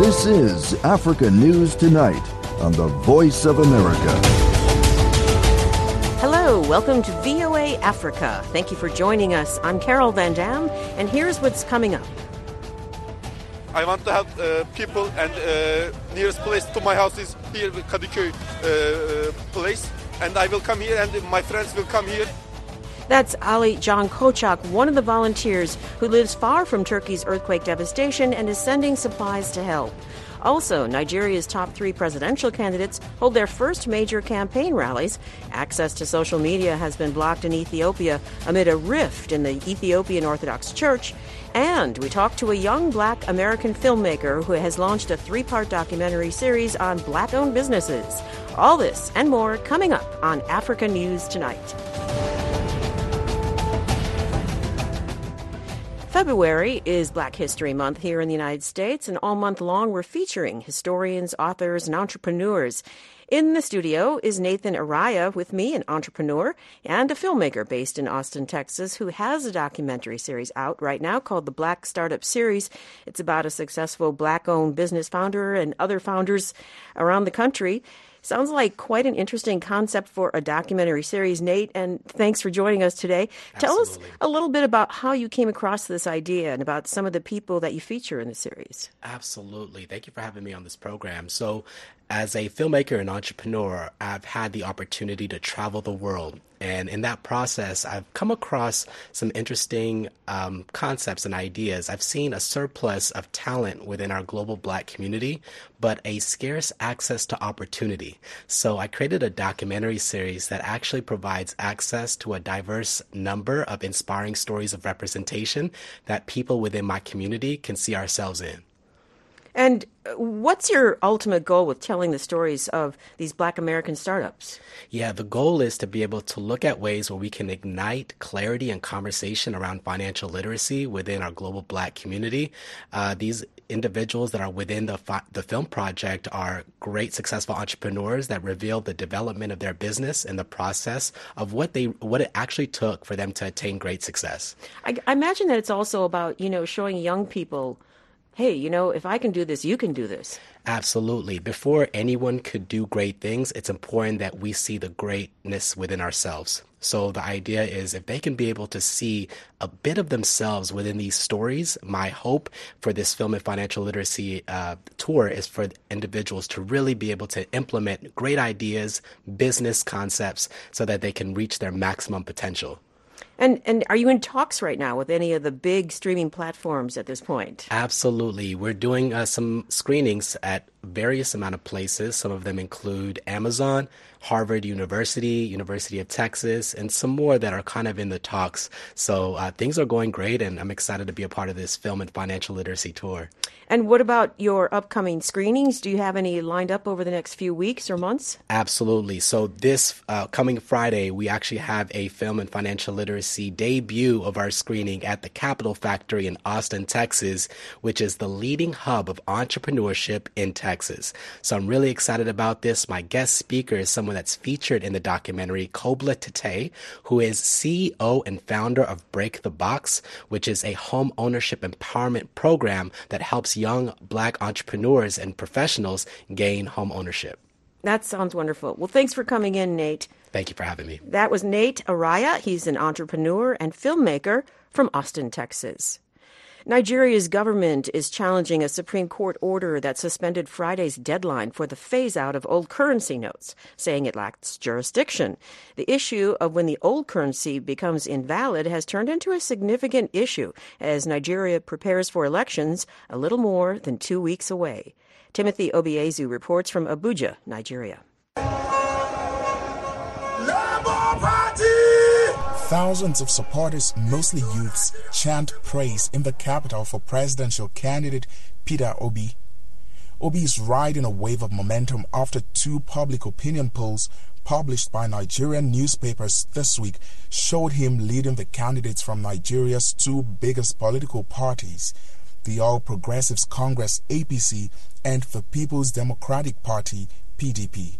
This is Africa News Tonight on the Voice of America. Hello, welcome to VOA Africa. Thank you for joining us. I'm Carol Van Dam, and here's what's coming up. I want to help uh, people, and uh, nearest place to my house is here, Kadıköy uh, place, and I will come here, and my friends will come here. That's Ali Can Kochak, one of the volunteers who lives far from Turkey's earthquake devastation and is sending supplies to help. Also, Nigeria's top three presidential candidates hold their first major campaign rallies. Access to social media has been blocked in Ethiopia amid a rift in the Ethiopian Orthodox Church. And we talked to a young black American filmmaker who has launched a three part documentary series on black owned businesses. All this and more coming up on Africa News Tonight. February is Black History Month here in the United States, and all month long we're featuring historians, authors, and entrepreneurs. In the studio is Nathan Araya with me, an entrepreneur and a filmmaker based in Austin, Texas, who has a documentary series out right now called the Black Startup Series. It's about a successful black owned business founder and other founders around the country. Sounds like quite an interesting concept for a documentary series, Nate, and thanks for joining us today. Absolutely. Tell us a little bit about how you came across this idea and about some of the people that you feature in the series. Absolutely. Thank you for having me on this program. So, as a filmmaker and entrepreneur, I've had the opportunity to travel the world. And in that process, I've come across some interesting um, concepts and ideas. I've seen a surplus of talent within our global black community, but a scarce access to opportunity. So I created a documentary series that actually provides access to a diverse number of inspiring stories of representation that people within my community can see ourselves in. And what's your ultimate goal with telling the stories of these black American startups? Yeah, the goal is to be able to look at ways where we can ignite clarity and conversation around financial literacy within our global black community. Uh, these individuals that are within the, fi- the film project are great successful entrepreneurs that reveal the development of their business and the process of what they what it actually took for them to attain great success. I, I imagine that it's also about, you know, showing young people hey, you know, if I can do this, you can do this. Absolutely. Before anyone could do great things, it's important that we see the greatness within ourselves. So the idea is if they can be able to see a bit of themselves within these stories, my hope for this film and financial literacy uh, tour is for individuals to really be able to implement great ideas, business concepts, so that they can reach their maximum potential. And and are you in talks right now with any of the big streaming platforms at this point? Absolutely. We're doing uh, some screenings at various amount of places. Some of them include Amazon, Harvard University, University of Texas, and some more that are kind of in the talks. So uh, things are going great, and I'm excited to be a part of this film and financial literacy tour. And what about your upcoming screenings? Do you have any lined up over the next few weeks or months? Absolutely. So this uh, coming Friday, we actually have a film and financial literacy debut of our screening at the Capital Factory in Austin, Texas, which is the leading hub of entrepreneurship in Texas. So I'm really excited about this. My guest speaker is someone that's featured in the documentary, Kobla Tate, who is CEO and founder of Break the Box, which is a home ownership empowerment program that helps young black entrepreneurs and professionals gain home ownership. That sounds wonderful. Well, thanks for coming in, Nate. Thank you for having me. That was Nate Araya. He's an entrepreneur and filmmaker from Austin, Texas. Nigeria's government is challenging a Supreme Court order that suspended Friday's deadline for the phase out of old currency notes, saying it lacks jurisdiction. The issue of when the old currency becomes invalid has turned into a significant issue as Nigeria prepares for elections a little more than two weeks away. Timothy Obiezu reports from Abuja, Nigeria. Thousands of supporters, mostly youths, chant praise in the capital for presidential candidate Peter Obi. Obi is riding a wave of momentum after two public opinion polls published by Nigerian newspapers this week showed him leading the candidates from Nigeria's two biggest political parties, the All Progressives Congress APC and the People's Democratic Party PDP.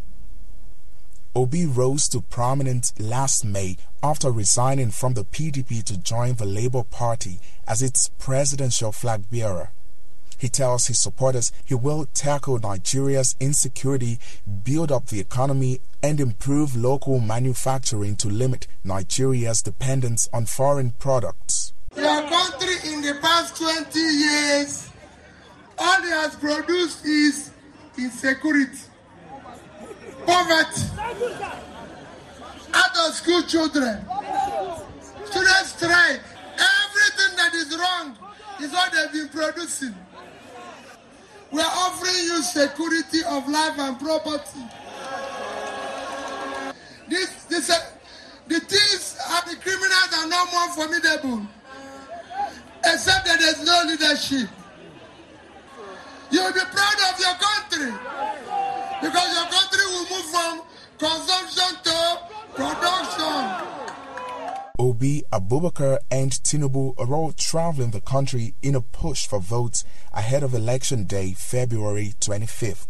Obi rose to prominence last May after resigning from the PDP to join the Labour Party as its presidential flag bearer. He tells his supporters he will tackle Nigeria's insecurity, build up the economy, and improve local manufacturing to limit Nigeria's dependence on foreign products. Your country in the past 20 years, all it has produced is insecurity, poverty, out of school children, student strike. Everything that is wrong is what they've been producing. We are offering you security of life and property. This, this, uh, the thieves and the criminals are no more formidable, except that there's no leadership. You will be proud of your country because your country will move from consumption to production. Obi, Abubakar, and Tinubu are all traveling the country in a push for votes ahead of Election Day, February 25th.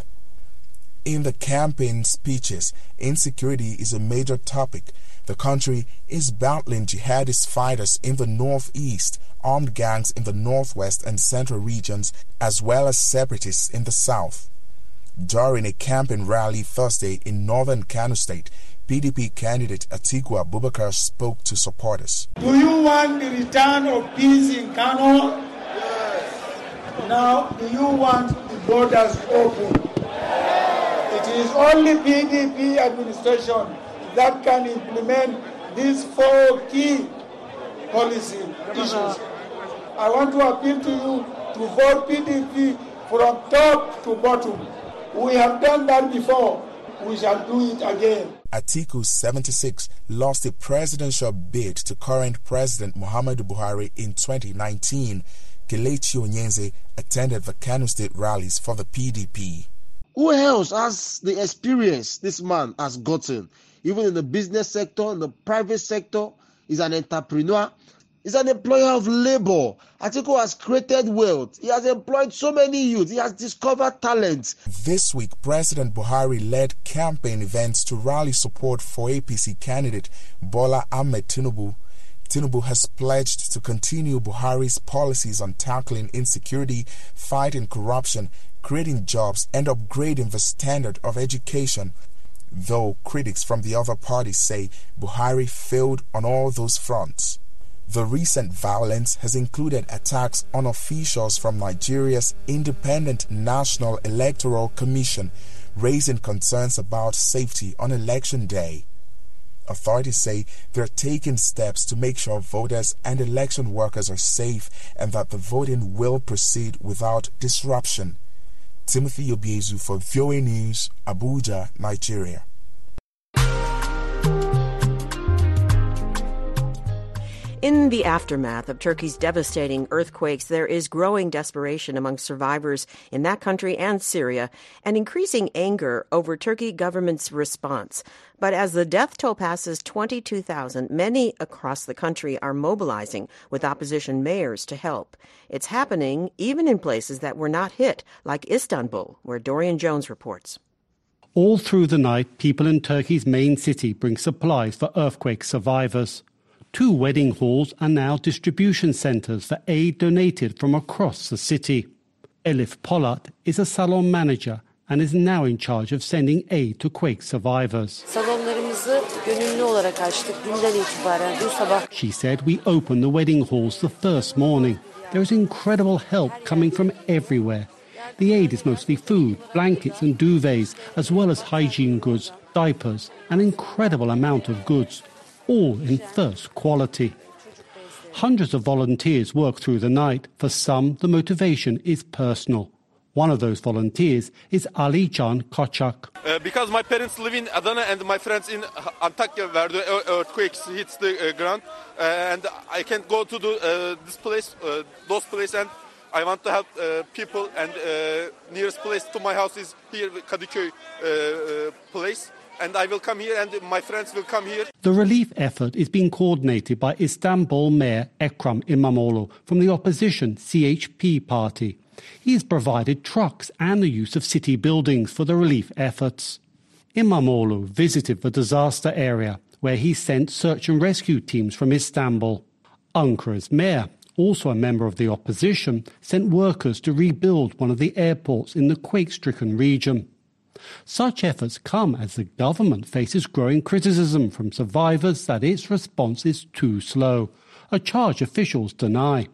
In the campaign speeches, insecurity is a major topic. The country is battling jihadist fighters in the northeast, armed gangs in the northwest and central regions, as well as separatists in the south. During a campaign rally Thursday in northern Kano State, PDP candidate Atiku Abubakar spoke to supporters. Do you want the return of peace in Kano? Yes. Now, do you want the borders open? It is only PDP administration that can implement these four key policy issues. I want to appeal to you to vote PDP from top to bottom. We have done that before. We shall do it again. Atiku, 76, lost the presidential bid to current President Muhammadu Buhari in 2019. Kelechi Onyenze attended the Kano State rallies for the PDP. Who else has the experience this man has gotten? Even in the business sector, in the private sector, he's an entrepreneur. He's an employer of labor. Atiku has created wealth. He has employed so many youth. He has discovered talent. This week, President Buhari led campaign events to rally support for APC candidate Bola Ahmed Tinubu. Tinubu has pledged to continue Buhari's policies on tackling insecurity, fighting corruption, creating jobs, and upgrading the standard of education. Though critics from the other parties say Buhari failed on all those fronts. The recent violence has included attacks on officials from Nigeria's Independent National Electoral Commission, raising concerns about safety on election day. Authorities say they're taking steps to make sure voters and election workers are safe and that the voting will proceed without disruption. Timothy Obiezu for VOA News, Abuja, Nigeria. In the aftermath of Turkey's devastating earthquakes, there is growing desperation among survivors in that country and Syria, and increasing anger over Turkey government's response. But as the death toll passes 22,000, many across the country are mobilizing with opposition mayors to help. It's happening even in places that were not hit, like Istanbul, where Dorian Jones reports. All through the night, people in Turkey's main city bring supplies for earthquake survivors. Two wedding halls are now distribution centres for aid donated from across the city. Elif Polat is a salon manager and is now in charge of sending aid to quake survivors. She said we opened the wedding halls the first morning. There is incredible help coming from everywhere. The aid is mostly food, blankets and duvets, as well as hygiene goods, diapers, an incredible amount of goods all in first quality. Hundreds of volunteers work through the night. For some, the motivation is personal. One of those volunteers is Ali Can Kochak. Uh, because my parents live in Adana and my friends in Antakya where the earthquakes hits the uh, ground, uh, and I can't go to the, uh, this place, uh, those places, and I want to help uh, people. And nearest place to my house is here, Kadıköy place and I will come here and my friends will come here. The relief effort is being coordinated by Istanbul Mayor Ekrem İmamoğlu from the opposition CHP party. He has provided trucks and the use of city buildings for the relief efforts. İmamoğlu visited the disaster area where he sent search and rescue teams from Istanbul. Ankara's mayor also a member of the opposition, sent workers to rebuild one of the airports in the quake stricken region. Such efforts come as the government faces growing criticism from survivors that its response is too slow, a charge officials deny.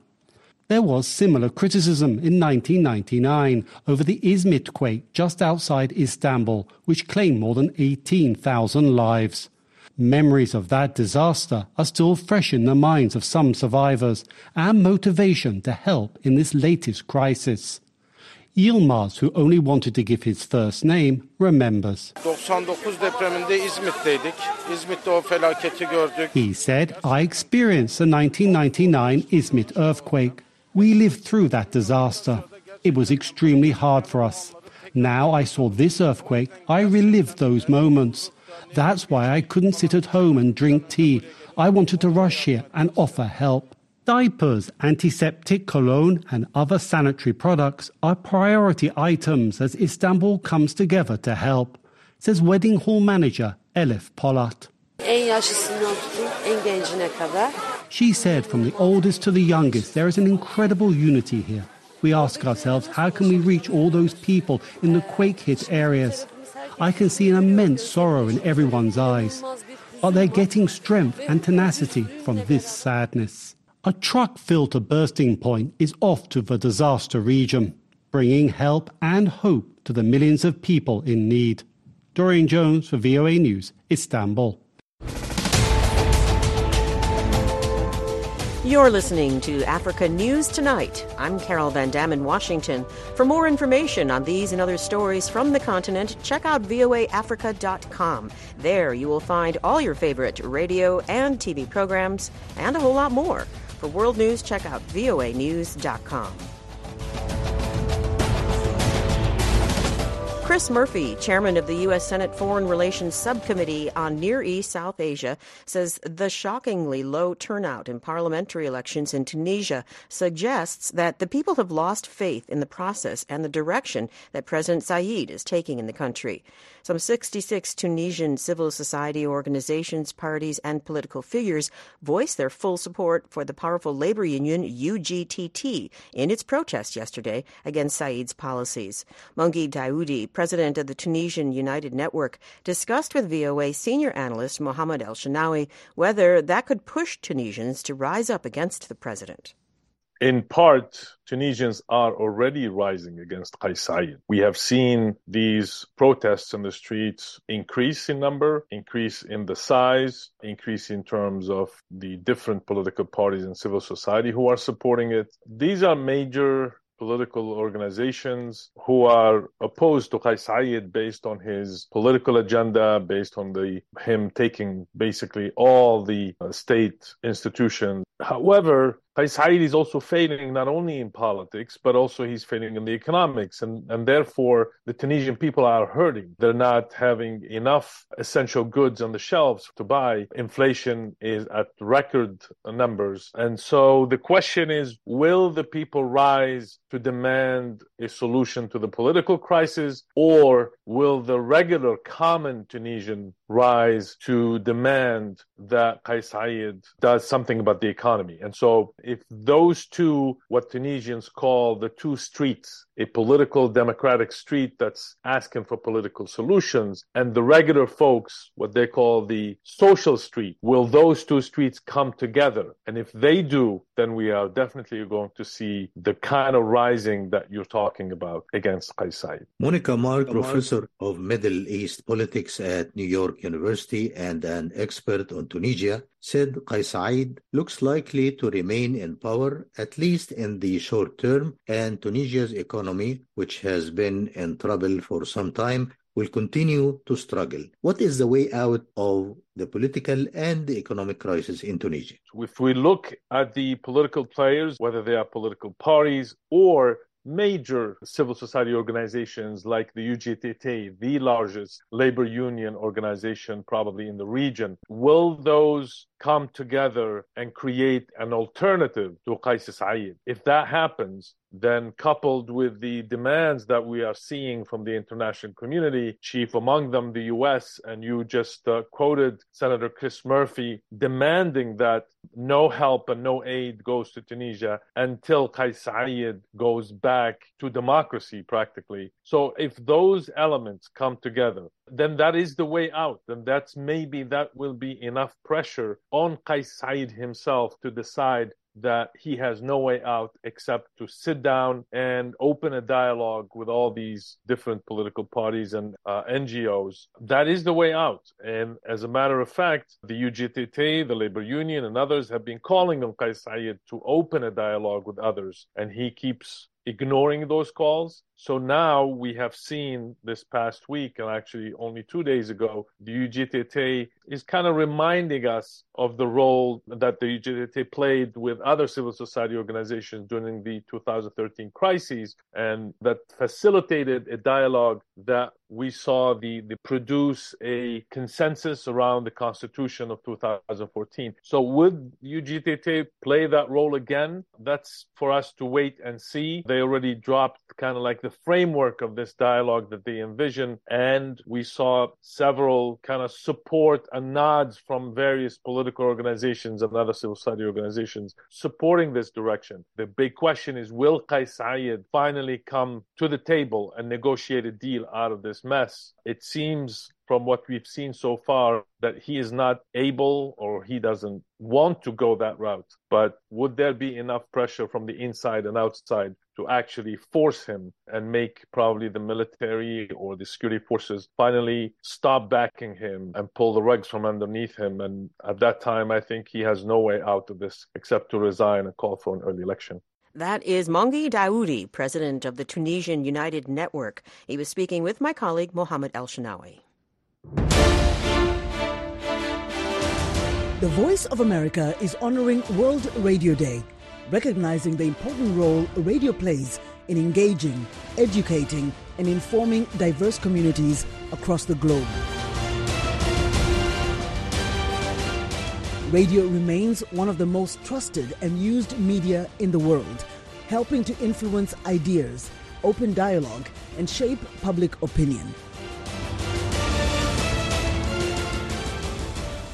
There was similar criticism in 1999 over the Izmit quake just outside Istanbul, which claimed more than 18,000 lives. Memories of that disaster are still fresh in the minds of some survivors and motivation to help in this latest crisis. Yilmaz, who only wanted to give his first name, remembers. He said, I experienced the 1999 Izmit earthquake. We lived through that disaster. It was extremely hard for us. Now I saw this earthquake, I relived those moments. That's why I couldn't sit at home and drink tea. I wanted to rush here and offer help. Diapers, antiseptic cologne, and other sanitary products are priority items as Istanbul comes together to help, says wedding hall manager Elif Polat. She said from the oldest to the youngest, there is an incredible unity here. We ask ourselves, how can we reach all those people in the quake hit areas? I can see an immense sorrow in everyone's eyes. But they're getting strength and tenacity from this sadness. A truck filled to bursting point is off to the disaster region, bringing help and hope to the millions of people in need. Dorian Jones for VOA News, Istanbul. You're listening to Africa News Tonight. I'm Carol Van Dam in Washington. For more information on these and other stories from the continent, check out voaafrica.com. There you will find all your favorite radio and TV programs and a whole lot more. For world news, check out voanews.com. Chris Murphy, chairman of the U.S. Senate Foreign Relations Subcommittee on Near East South Asia, says the shockingly low turnout in parliamentary elections in Tunisia suggests that the people have lost faith in the process and the direction that President Saied is taking in the country. Some 66 Tunisian civil society organizations, parties, and political figures voiced their full support for the powerful labor union UGTT in its protest yesterday against Saied's policies. Mongi Daoudi, president of the Tunisian United Network, discussed with VOA senior analyst Mohamed El Shenawy whether that could push Tunisians to rise up against the president in part, Tunisians are already rising against Kais Saied. We have seen these protests in the streets increase in number, increase in the size, increase in terms of the different political parties and civil society who are supporting it. These are major political organizations who are opposed to Kais Saied based on his political agenda, based on the him taking basically all the uh, state institutions. However, Kais Saied is also failing not only in politics, but also he's failing in the economics. And, and therefore, the Tunisian people are hurting. They're not having enough essential goods on the shelves to buy. Inflation is at record numbers. And so the question is, will the people rise to demand a solution to the political crisis or will the regular common Tunisian rise to demand that Kais Saied does something about the economy? And so if those two, what Tunisians call the two streets, a political democratic street that's asking for political solutions, and the regular folks, what they call the social street, will those two streets come together? And if they do, then we are definitely going to see the kind of rising that you're talking about against Kais Monica Mark, professor of Middle East politics at New York University and an expert on Tunisia, said Saied looks likely to remain in power at least in the short term, and Tunisia's economy, which has been in trouble for some time, will continue to struggle. What is the way out of the political and the economic crisis in Tunisia? If we look at the political players, whether they are political parties or major civil society organizations like the UGTT, the largest labor union organization probably in the region. Will those come together and create an alternative to Kais Saied? If that happens, then coupled with the demands that we are seeing from the international community, chief among them the US, and you just uh, quoted Senator Chris Murphy demanding that no help and no aid goes to Tunisia until Kais Saied goes back to democracy practically. So if those elements come together, then that is the way out. Then that's maybe that will be enough pressure on Kais Saied himself to decide that he has no way out except to sit down and open a dialogue with all these different political parties and uh, NGOs. That is the way out. And as a matter of fact, the UGTT, the labor union, and others have been calling on Kais Saied to open a dialogue with others. And he keeps ignoring those calls. So now we have seen this past week, and actually only two days ago, the UGTT is kind of reminding us of the role that the UGTT played with other civil society organizations during the 2013 crises, and that facilitated a dialogue that we saw the, the produce a consensus around the constitution of 2014. So would UGTT play that role again? That's for us to wait and see. They already dropped kind of like the framework of this dialogue that they envision. And we saw several kind of support and nods from various political organizations and other civil society organizations supporting this direction. The big question is, will Kais Saied finally come to the table and negotiate a deal out of this mess? It seems from what we've seen so far that he is not able or he doesn't want to go that route. But would there be enough pressure from the inside and outside to actually force him and make probably the military or the security forces finally stop backing him and pull the rugs from underneath him? And at that time, I think he has no way out of this except to resign and call for an early election. That is Mongi Daoudi, president of the Tunisian United Network. He was speaking with my colleague Mohamed El Shinawi. The Voice of America is honoring World Radio Day, recognizing the important role radio plays in engaging, educating, and informing diverse communities across the globe. Radio remains one of the most trusted and used media in the world, helping to influence ideas, open dialogue, and shape public opinion.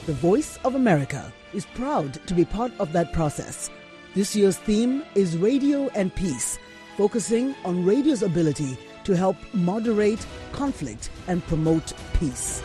The Voice of America is proud to be part of that process. This year's theme is Radio and Peace, focusing on radio's ability to help moderate conflict and promote peace.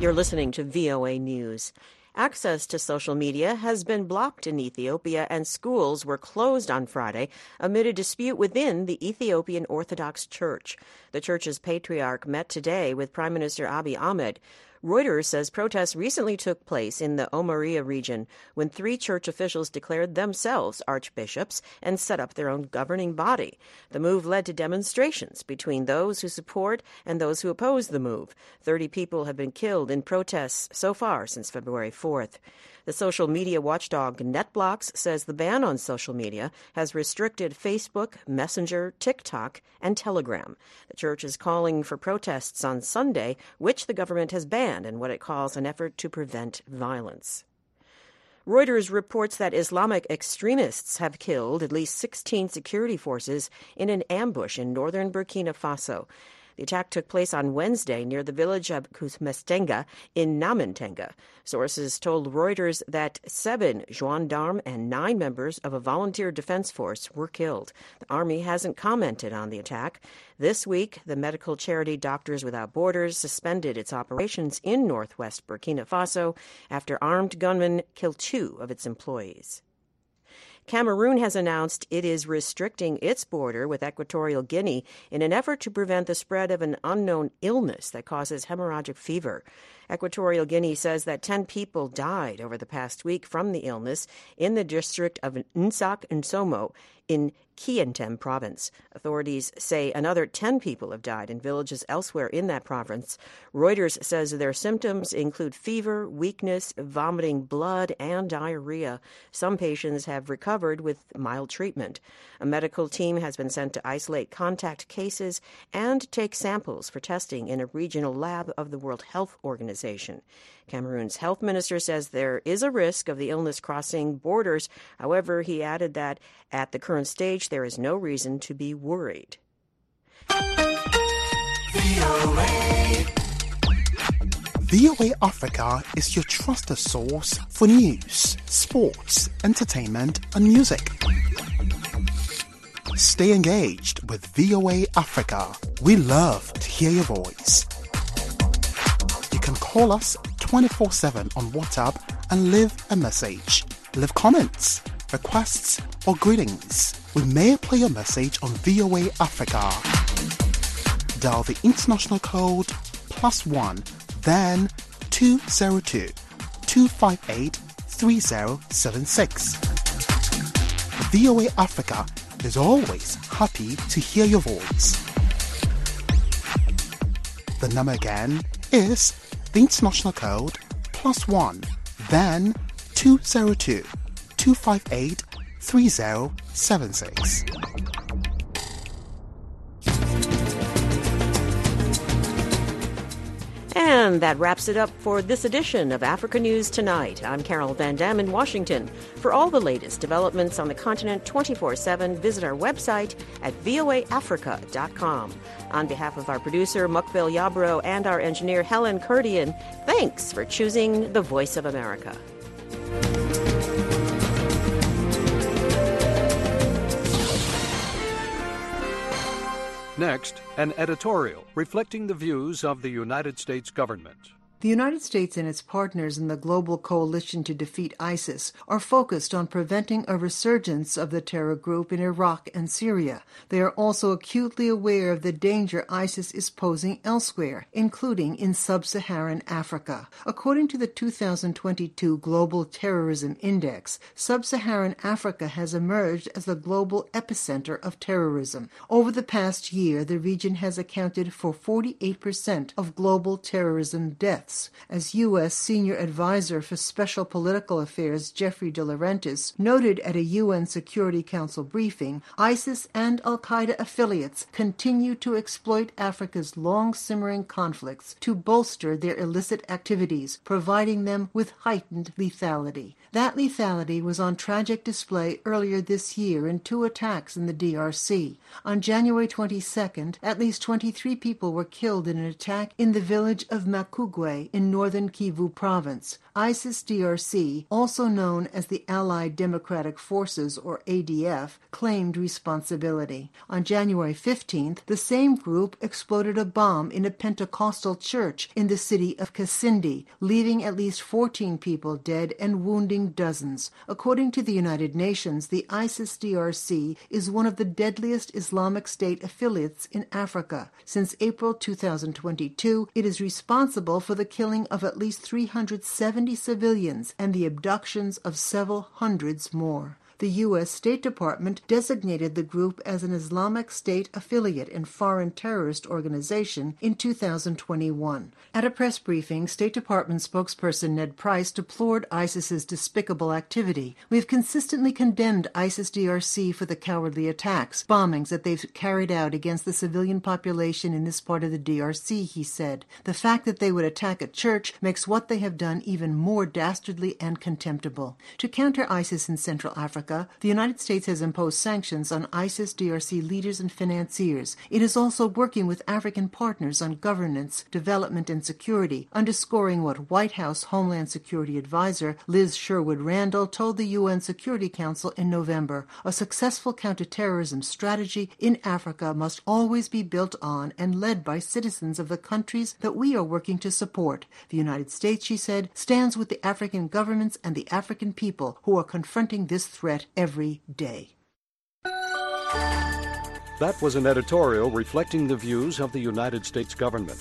You're listening to VOA News. Access to social media has been blocked in Ethiopia, and schools were closed on Friday amid a dispute within the Ethiopian Orthodox Church. The church's patriarch met today with Prime Minister Abiy Ahmed. Reuters says protests recently took place in the Oromia region when three church officials declared themselves archbishops and set up their own governing body. The move led to demonstrations between those who support and those who oppose the move. Thirty people have been killed in protests so far since February 4th. The social media watchdog NetBlocks says the ban on social media has restricted Facebook, Messenger, TikTok, and Telegram. The church is calling for protests on Sunday, which the government has banned in what it calls an effort to prevent violence. Reuters reports that Islamic extremists have killed at least 16 security forces in an ambush in northern Burkina Faso. The attack took place on Wednesday near the village of Kuzmestenga in Namentenga. Sources told Reuters that seven gendarmes and nine members of a volunteer defense force were killed. The army hasn't commented on the attack. This week, the medical charity Doctors Without Borders suspended its operations in northwest Burkina Faso after armed gunmen killed two of its employees. Cameroon has announced it is restricting its border with Equatorial Guinea in an effort to prevent the spread of an unknown illness that causes hemorrhagic fever. Equatorial Guinea says that 10 people died over the past week from the illness in the district of Nsok Nsomo in Kientem province. Authorities say another 10 people have died in villages elsewhere in that province. Reuters says their symptoms include fever, weakness, vomiting blood, and diarrhea. Some patients have recovered with mild treatment. A medical team has been sent to isolate contact cases and take samples for testing in a regional lab of the World Health Organization. Cameroon's health minister says there is a risk of the illness crossing borders. However, he added that at the current stage, there is no reason to be worried. VOA Africa is your trusted source for news, sports, entertainment, and music. Stay engaged with VOA Africa. We love to hear your voice. Call us 24 7 on WhatsApp and leave a message. Leave comments, requests, or greetings. We may play your message on VOA Africa. Dial the international code plus one, then 202 258 3076. VOA Africa is always happy to hear your voice. The number again is the international code plus one, then 202 258 3076. And that wraps it up for this edition of Africa News Tonight. I'm Carol Van Dam in Washington. For all the latest developments on the continent 24 7, visit our website at voaafrica.com. On behalf of our producer, Mukbil Yabro, and our engineer, Helen Kurdian, thanks for choosing the Voice of America. Next, an editorial reflecting the views of the United States government. The United States and its partners in the global coalition to defeat ISIS are focused on preventing a resurgence of the terror group in Iraq and Syria. They are also acutely aware of the danger ISIS is posing elsewhere, including in sub Saharan Africa. According to the 2022 Global Terrorism Index, sub Saharan Africa has emerged as the global epicenter of terrorism. Over the past year, the region has accounted for 48% of global terrorism deaths as U.S. Senior Advisor for Special Political Affairs Jeffrey DeLaurentis noted at a UN Security Council briefing, ISIS and Al Qaeda affiliates continue to exploit Africa's long simmering conflicts to bolster their illicit activities, providing them with heightened lethality. That lethality was on tragic display earlier this year in two attacks in the DRC. On January 22nd, at least 23 people were killed in an attack in the village of Makugwe in northern Kivu province. ISIS DRC, also known as the Allied Democratic Forces or ADF, claimed responsibility. On January 15th, the same group exploded a bomb in a Pentecostal church in the city of Kasindi, leaving at least 14 people dead and wounding dozens. According to the United Nations, the ISIS DRC is one of the deadliest Islamic State affiliates in Africa. Since April 2022, it is responsible for the killing of at least 370 civilians and the abductions of several hundreds more the U.S. State Department designated the group as an Islamic State affiliate and foreign terrorist organization in 2021. At a press briefing, State Department spokesperson Ned Price deplored ISIS's despicable activity. We've consistently condemned ISIS DRC for the cowardly attacks, bombings that they've carried out against the civilian population in this part of the DRC, he said. The fact that they would attack a church makes what they have done even more dastardly and contemptible. To counter ISIS in Central Africa, The United States has imposed sanctions on ISIS DRC leaders and financiers. It is also working with African partners on governance, development, and security, underscoring what White House Homeland Security Advisor Liz Sherwood Randall told the UN Security Council in November. A successful counterterrorism strategy in Africa must always be built on and led by citizens of the countries that we are working to support. The United States, she said, stands with the African governments and the African people who are confronting this every day. That was an editorial reflecting the views of the United States government.